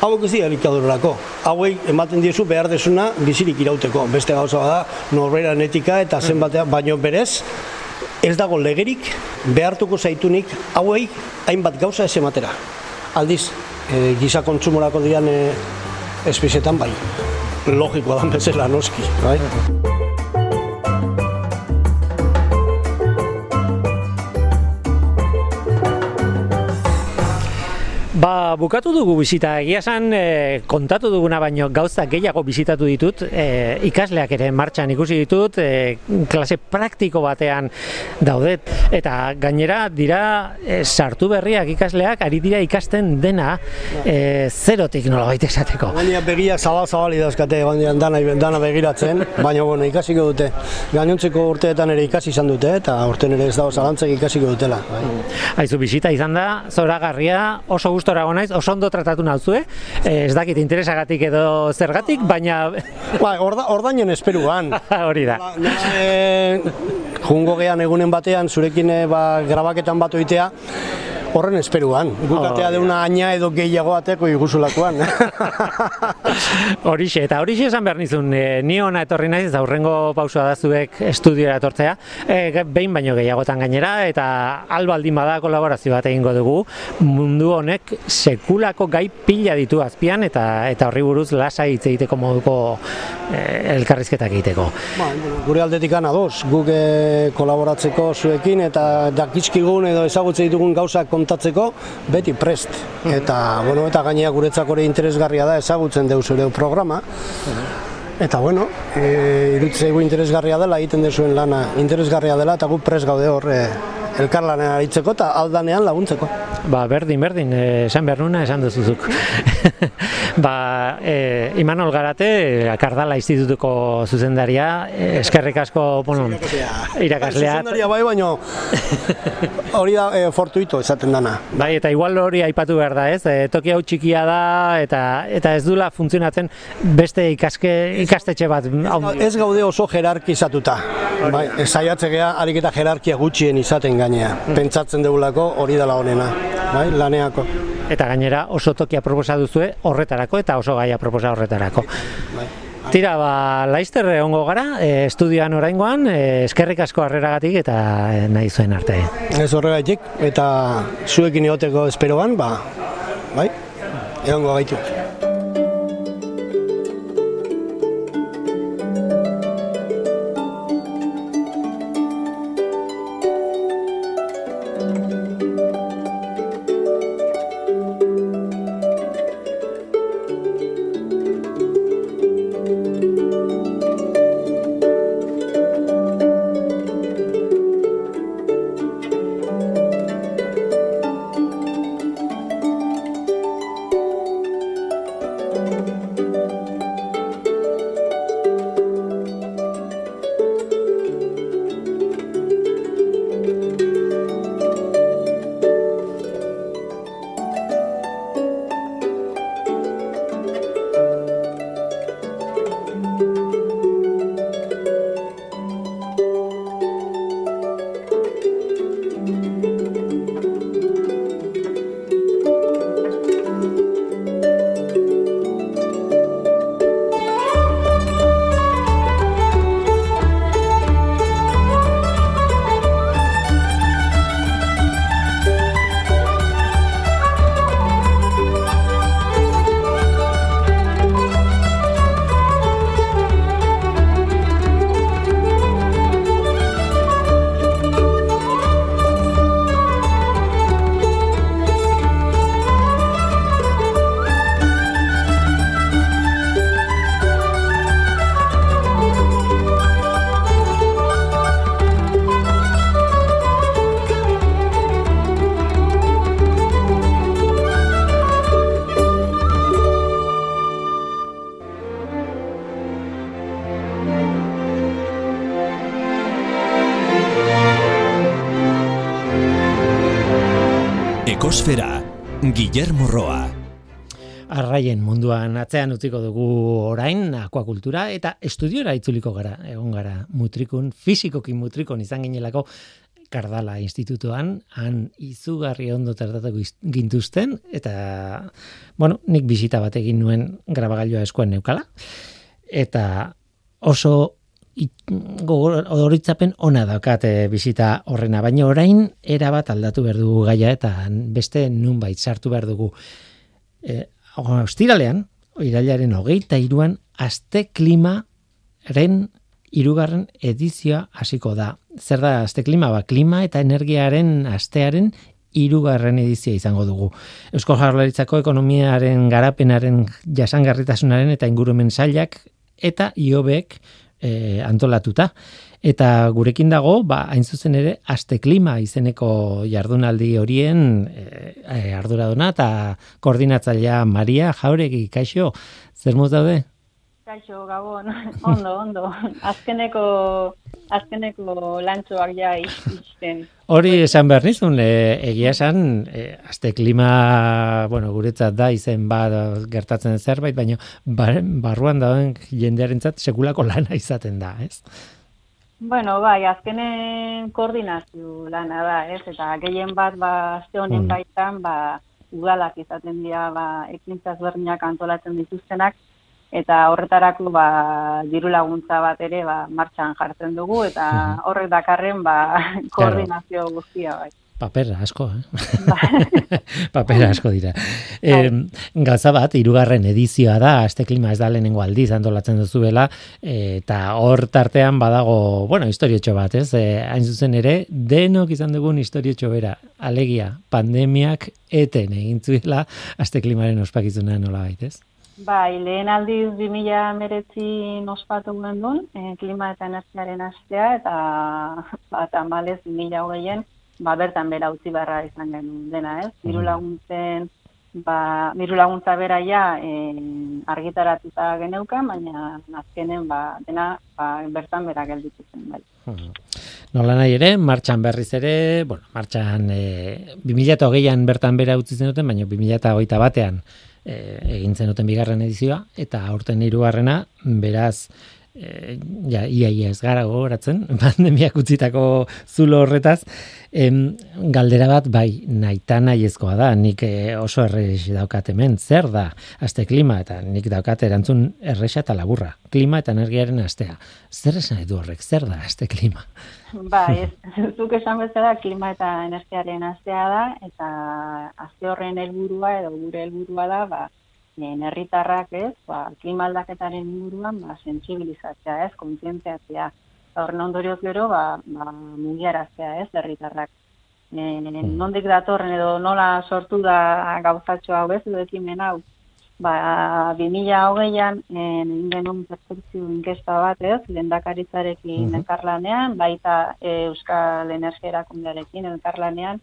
Hauek ez dira elikadurarako. Hauei ematen diezu behar desuna bizirik irauteko. Beste gauza da norberan etika eta zenbatea, baino berez, ez dago legerik behartuko zaitunik hauei hainbat gauza ez ematera. Aldiz, e, giza kontsumorako dian e, espezietan bai. Logikoa da bezala noski, bai? Ba, bukatu dugu bisita, egia esan e, kontatu duguna baino gauza gehiago bisitatu ditut, e, ikasleak ere martxan ikusi ditut, e, klase praktiko batean daudet, eta gainera dira e, sartu berriak ikasleak, ari dira ikasten dena e, zerotik nolabait esateko. Baina begiak zabal-zabali dauzkate baina dana, dana begiratzen, baina bueno, ikasiko dute. Gainontzeko urteetan ere ikasi izan dute, eta urten ere ez dago zalantzak ikasiko dutela. Bai. Aizu bisita izan da, zoragarria, oso gustora naiz, oso ondo tratatu nauzue, e, ez dakit interesagatik edo zergatik, baina Bai, orda, ordainen esperuan. [laughs] hori da. Ba, e, jungo gean egunen batean, zurekin e, ba, grabaketan bat oitea, horren esperuan. Guk Oh, atea deuna aina edo gehiago ateko iguzulakoan. [laughs] Horixe, eta horixe esan behar nizun, e, ni ona etorri naiz, eta hurrengo pausua da zuek estudioa etortzea, e, behin baino gehiagotan gainera, eta albaldin bada kolaborazio bat egingo dugu, mundu honek sekulako gai pila ditu azpian, eta eta horri buruz lasai hitz egiteko moduko e, elkarrizketak egiteko. Ba, gure aldetik ados, guk kolaboratzeko zuekin eta dakizkigun edo ezagutze ditugun gauzak kontatzeko beti prest. Eta, bueno, eta gainea guretzako ere interesgarria da ezagutzen deu zure programa. Eta bueno, e, irutze interesgarria dela egiten dezuen lana interesgarria dela eta gu prest gaude hor e, elkarlanean aritzeko eta aldanean laguntzeko. Ba, berdin, berdin, eh, esan behar nuna, esan duzuzuk. [laughs] ba, e, Imanol Garate, Kardala Institutuko zuzendaria, eh, eskerrik asko, bueno, irakaslea. Zuzendaria bai, baino hori da e, fortuito esaten dana. Bai, eta igual hori aipatu behar da, ez? E, toki hau txikia da, eta eta ez dula funtzionatzen beste ikaske, ikastetxe bat. Ez gaude oso jerarkizatuta. Bai, saiatzea harik eta jerarkia gutxien izaten gainea. Pentsatzen dugulako hori dela honena. Bai, laneako. Eta gainera oso tokia proposa duzue horretarako eta oso gaia proposa horretarako. Tira, ba, laizter egongo gara, e, estudioan oraingoan, e, eskerrik asko harreragatik eta e, nahi zuen arte. Ez horregaitik, eta zuekin egoteko esperoan, ba, bai, egongo gaitu. Munduan atzean utziko dugu orain akuakultura eta estudiora itzuliko gara, egon gara mutrikun, fizikoki mutrikun izan ginelako Kardala institutuan, han izugarri ondo tratatuko gintuzten, eta, bueno, nik bisita bat egin nuen grabagailua eskuan neukala, eta oso it- gogor- odoritzapen ona daukat eh, bisita horrena, baina orain erabat aldatu behar dugu gaia eta beste nunbait sartu behar dugu. E, ostiralean, irailaren hogeita iruan, aste klimaren irugarren edizioa hasiko da. Zer da aste klima? Ba, klima eta energiaren astearen irugarren edizioa izango dugu. Eusko Jaurlaritzako ekonomiaren garapenaren jasangarritasunaren eta ingurumen sailak eta IOBek e, antolatuta. Eta gurekin dago, ba, hain zuzen ere, aste klima izeneko jardunaldi horien e, e, arduraduna eta koordinatzailea Maria Jauregi, kaixo, zer muz daude? Kaixo, Gabon, [laughs] ondo, ondo. Azkeneko, azkeneko lantzoak ja izten. Hori esan behar nizun, e, egia esan, e, aste klima, bueno, guretzat da izen bat gertatzen zerbait, baina bar, barruan dauen jendearentzat sekulako lana izaten da, ez? Bueno, bai, azkenen koordinazio lana da, ez? Eta gehien bat, ba, azte honen Mm. baitan, ba, udalak izaten dira, ba, ekintza ezberdinak antolatzen dituztenak, eta horretarako, ba, diru laguntza bat ere, ba, martxan jartzen dugu, eta [laughs] horrek dakarren, ba, koordinazio guztia, bai. Paper asko, eh? [laughs] Paper asko dira. E, gauza bat, hirugarren edizioa da, Aste Klima ez da lehenengo aldiz antolatzen duzuela, eta hor tartean badago, bueno, historiotxo bat, ez? E, hain zuzen ere, denok izan dugun historiotxo bera, alegia, pandemiak eten egin zuela Aste Klimaren ospakizuna nola baitez? Bai, lehen aldiz 2000 meretzi ospatu duen e, klima eta energiaren astea, eta bat amalez 2000 hogeian, ba, bertan bera utzi beharra izan genuen dena, ez? Diru laguntzen, ba, diru laguntza bera ja e, argitaratuta geneukan, baina azkenen ba, dena ba, bertan bera gelditu zen, bai. Nola nahi ere, martxan berriz ere, bueno, martxan e, 2008an bertan bera utzi zenuten, baina 2008 batean e, egin zenuten bigarren edizioa, eta aurten hirugarrena beraz, e, ja, ia, ia ez gara gogoratzen, [laughs] pandemiak utzitako zulo horretaz, em, galdera bat bai naita nahiezkoa da, nik e, oso errex daukat hemen, zer da aste klima, eta nik daukat erantzun errexa eta laburra, klima eta energiaren astea. Zer esan nahi du horrek, zer da aste klima? Ba, [laughs] ez, zuk esan bezala klima eta energiaren astea da, eta aste horren helburua edo gure helburua da, ba, lehen herritarrak ez, ba, klima aldaketaren inguruan, ba, sentsibilizatzea ez, kontzientziatzea. Horren ondorioz gero, ba, ba, mugiaraztea ez, herritarrak. E, nondik datorren edo nola sortu da gauzatxo hau ez, edo ekimen hau. Ba, 2008an egin genuen perspekzio inkesta bat ez, lehendakaritzarekin Mhm. elkarlanean, baita e, Euskal Energia Erakundearekin elkarlanean,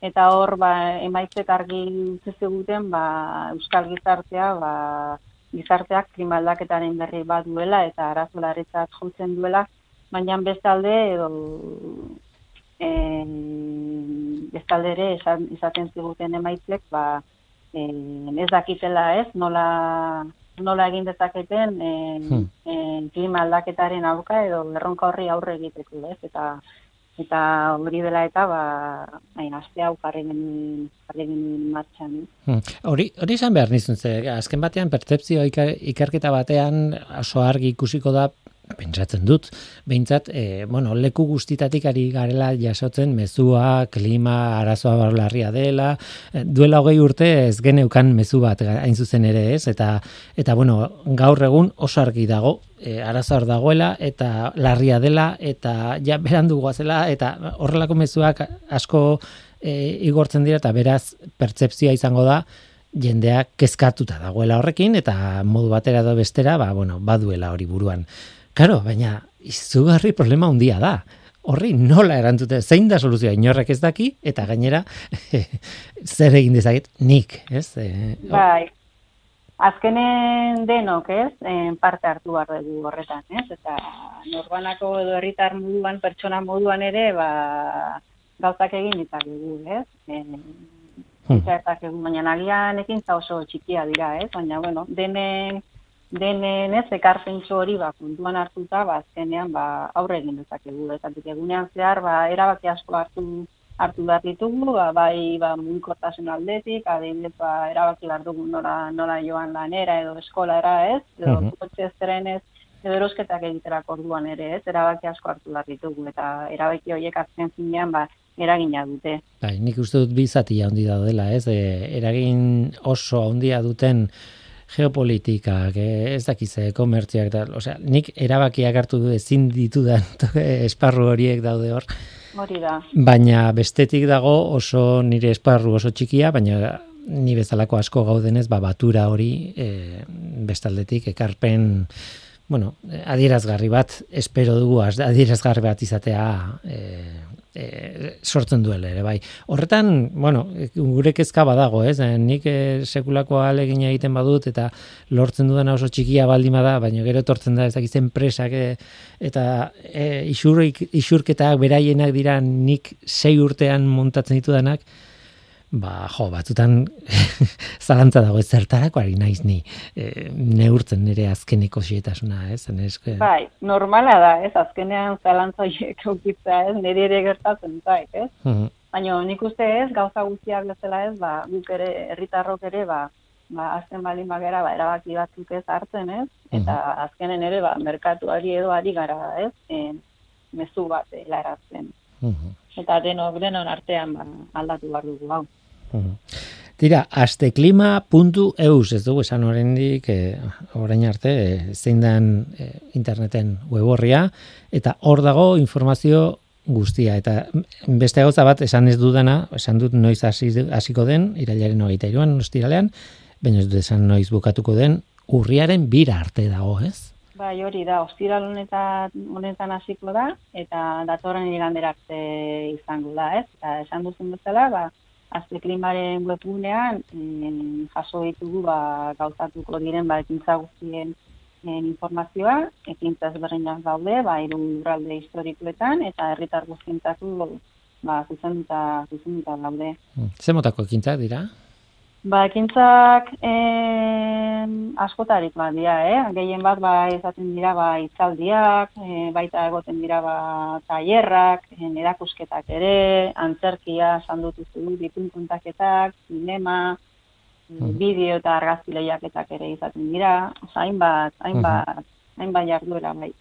eta hor ba, emaitzek argi utzi ziguten ba, Euskal gizartea ba, gizarteak klima aldaketaren berri bat duela eta arazo larritzat jotzen duela, baina bestalde edo eh, bestalde ere izaten ziguten emaitzek ba, eh, ez dakitela ez, nola nola egin dezaketen eh, Hmm. eh, klima aldaketaren aurka edo erronka horri aurre egiteko, ez? Eta eta hori dela eta ba, hain aste hau jarri genuen jarri genuen martxan. ez? Hmm. Hori, hori izan behar nizun, ze azken batean pertzepzio ikerketa batean oso argi ikusiko da pentsatzen dut, behintzat, e, bueno, leku guztitatik ari garela jasotzen mezua, klima, arazoa larria dela, e, duela hogei urte ez geneukan mezu bat hain zuzen ere ez, eta, eta bueno, gaur egun oso argi dago, e, arazo hor dagoela, eta larria dela, eta ja berandu goazela, eta horrelako mezuak asko e, igortzen dira, eta beraz pertzepzioa izango da, jendeak kezkatuta dagoela horrekin, eta modu batera edo bestera, ba, bueno, baduela hori buruan. Karo, baina izugarri problema handia da. Horri nola erantzute, zein da soluzioa inorrek ez daki, eta gainera [laughs] zer egin dezaket nik, ez? E, Bai. Azkenen denok, ez, en parte hartu behar dugu horretan, ez? Eta norbanako edo herritar moduan, pertsona moduan ere, ba, gauzak egin ditzakegu, ez? En, Hmm. hmm. baina nagian ekintza oso txikia dira, ez? Baina, bueno, denen, denen ez, ekarpentsu hori, ba, kontuan hartuta, ba, azkenean, ba, aurre egin dezakegu, eta egunean zehar, ba, erabaki asko hartu hartu behar ditugu, ba, bai ba, mugikortasun aldetik, adibidez ba, erabaki behar dugu nola, nola joan lanera edo eskolara ez, edo mm -hmm. trenez, edo erosketak egiterako orduan ere ez, erabaki asko hartu behar ditugu, eta erabaki horiek azken zinean ba, eragina dute. Bai, nik uste dut bi zati handi daudela, ez? E, eragin oso handia duten geopolitikak, e, ez dakize, komertziak, da, osea, nik erabakiak hartu du ezin ditudan [laughs] esparru horiek daude hor, Hori da. baina bestetik dago oso nire esparru oso txikia, baina ni bezalako asko gaudenez, ba, batura hori e, bestaldetik ekarpen bueno, adierazgarri bat, espero dugu az- adierazgarri bat izatea e, e, sortzen duela ere, bai. Horretan, bueno, gure kezka badago, ez? Eh, Nik e, sekulako alegina egiten badut eta lortzen dudana oso txikia baldin bada, baina gero etortzen da ez dakiz enpresak e, eta e, isurketak beraienak dira nik sei urtean montatzen ditudanak, ba, jo, batzutan [laughs] zalantza dago zertarako ari naiz ni e, neurtzen nire azkeneko xietasuna, ez? Zenez, Bai, normala da, ez? Azkenean zalantza horiek eukitza, ez? Nire ere gertatzen zait, ez? Mhm. Baina nik uste ez, gauza guztiak bezala ez, ba, guk ere, herritarrok ere, ba, ba, azten balin bagera, ba, erabaki batzuk ez hartzen, ez? Eta azkenen ere, ba, merkatuari edo ari gara, ez? E, mezu bat helarazten. Mhm. Eta denok denon artean ba, aldatu behar dugu, hau. Mhm. Tira, asteklima.eus, ez dugu esan oraindik eh, orain arte, eh, zein den eh, interneten weborria, eta hor dago informazio guztia. Eta beste gauza bat esan ez dudana, esan dut noiz hasi hasiko den, irailaren hogeita iruan, ostiralean, baina ez dut esan noiz bukatuko den, urriaren bira arte dago, ez? Bai, hori da, ostiral honetan, honetan hasiko da, eta datorren iganderarte izango da, ez? Eta esan duzun bezala, ba, azte klimaren webgunean em, jaso ditugu ba, gauzatuko diren ba, ekintza guztien en, informazioa, ekintza ezberdinak daude, ba, hiru lurralde historikoetan, eta herritar guztientzako ba, zuzenduta, zuzenduta daude. Ze motako ekintzak dira? Ba, ekintzak en, askotarik bat dira, eh? Gehien bat ba, izaten dira ba, itzaldiak, e, baita egoten dira ba, tailerrak, en, erakusketak ere, antzerkia, sandutuzu, ditun kontaketak, cinema, Mhm. bideo eta argazki lehiaketak ere izaten dira, Osa, hainbat, hainbat, hainbat jarduera bai.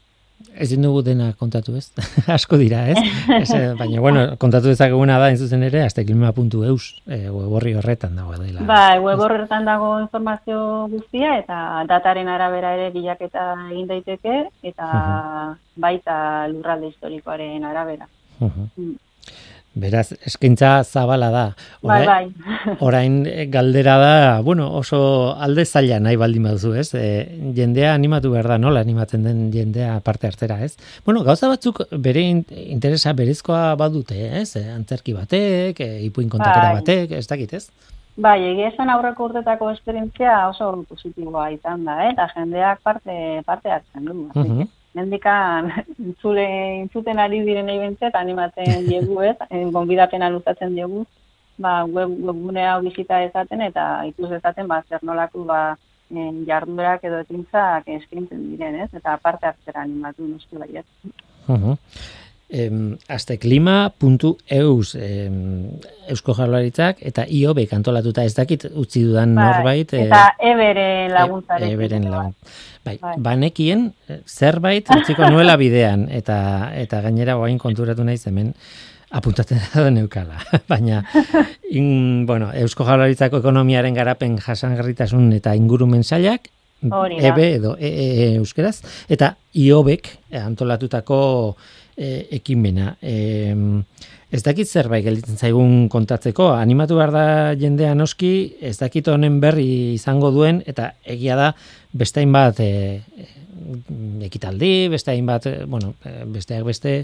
Ezin dugu dena kontatu, ez? [laughs] Asko dira, ez? [laughs] ez eh, baina, bueno, kontatu dezakeguna da, zuzen ere, asteklima.eus, e, weborri horretan dago dela. Bai, web horretan dago informazio guztia eta dataren arabera ere bilaketa egin daiteke eta baita lurralde historikoaren arabera. Mhm. Mm. Beraz, eskaintza zabala da. Bai, Orain- bai. [laughs] Orain eh, galdera da, bueno, oso alde zaila nahi baldin baduzu, ez? E, jendea animatu behar da, nola animatzen den jendea parte hartzera, ez? Bueno, gauza batzuk bere in- interesa berezkoa badute, ez? E, antzerki batek, e, ipuin kontaketa Bai. batek, ez dakit, ez? Bai, egia esan aurreko urtetako esperientzia oso positiboa izan da, eh? eta jendeak parte, parte hartzen du. Así Mhm. Mendikan entzule, entzuten ari direnei bentzat animatzen diegu, ez? [laughs] En, Gonbidapena luzatzen diegu, ba, web, webgune hau bizita ezaten eta ikus ezaten ba, zer nolako ba, jarduerak edo ekintzak eskaintzen diren, ez? Eta parte hartzera animatu noski baiet. Mhm. Em, asteklima.eus em, Eusko Jaurlaritzak eta IOB antolatuta ez dakit utzi dudan norbait eh, eta ebere laguntzarekin. E- eberen ere, lagun. Bai, Bai. banekien eh, zerbait utziko nuela bidean eta eta gainera orain konturatu naiz hemen apuntatzen [laughs] da neukala. [laughs] Baina in, bueno, Eusko Jaurlaritzako ekonomiaren garapen jasangarritasun eta ingurumen sailak. EBE edo EE euskeraz eta IOBek antolatutako e, ekimena. E, ez dakit zerbait gelditzen zaigun kontatzeko, animatu behar da jendea noski, ez dakit honen berri izango duen, eta egia da beste hainbat e, e, ekitaldi, beste hainbat, e, bueno, e, besteak beste,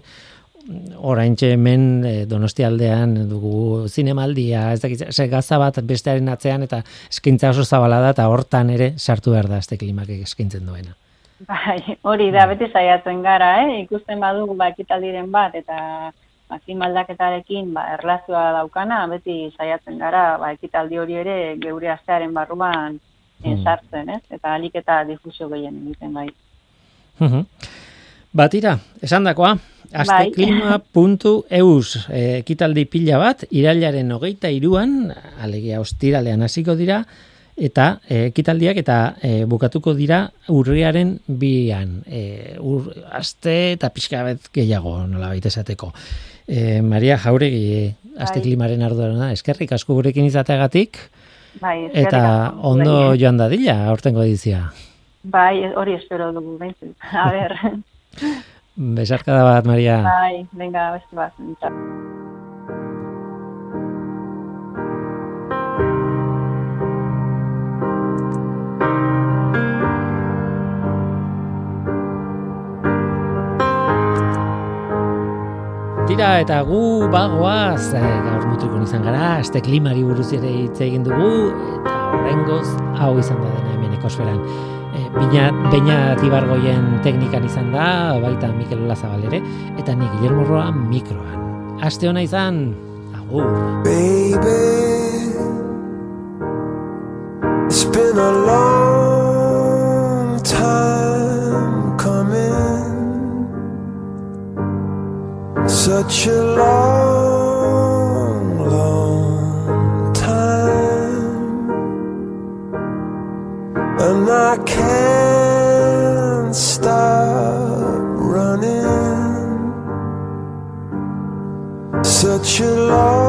oraintxe hemen Donostialdean dugu zinemaldia, ez dakit, ze gaza bat bestearen atzean eta eskaintza oso zabala da eta hortan ere sartu behar da este klimak eskaintzen duena. Bai, hori da, beti saiatzen gara, eh? ikusten badugu ba, ekitaldiren bat, eta ba, klima aldaketarekin ba, erlazioa daukana, beti saiatzen gara, ba, ekitaldi hori ere geure astearen barruan eh, Hmm. sartzen, ez? Eta alik eta difusio gehien egiten bai. Batira, esan dakoa, asteklima.eus eh, ekitaldi pila bat, irailaren hogeita iruan, alegia ostiralean hasiko dira, eta eh, ekitaldiak eta eh, bukatuko dira urriaren bian, eh, ur, aste eta pixka bet gehiago, nola baita esateko. Eh, Maria Jauregi, asteklimaren ardurana, eskerrik asko gurekin izateagatik, Bai, eta ondo zuei. joan dadila, aurtengo edizia. Bai, hori espero dugu, behintzat. A ber, [laughs] Besarkada bat, Maria. bai, venga, beste bat. dira eta gu bagoaz e, gaur mutrikun izan gara, aste klimari buruz ere hitz egin dugu eta horrengoz hau izan da dena hemen ekosferan. E, bina, Beina Tibargoien teknikan izan da, baita Mikel Olazabal ere, eta ni Guillermo Roa mikroan. Aste ona izan, agur! Baby, it's been a long such a long, long time. And I can't stop running. Such a long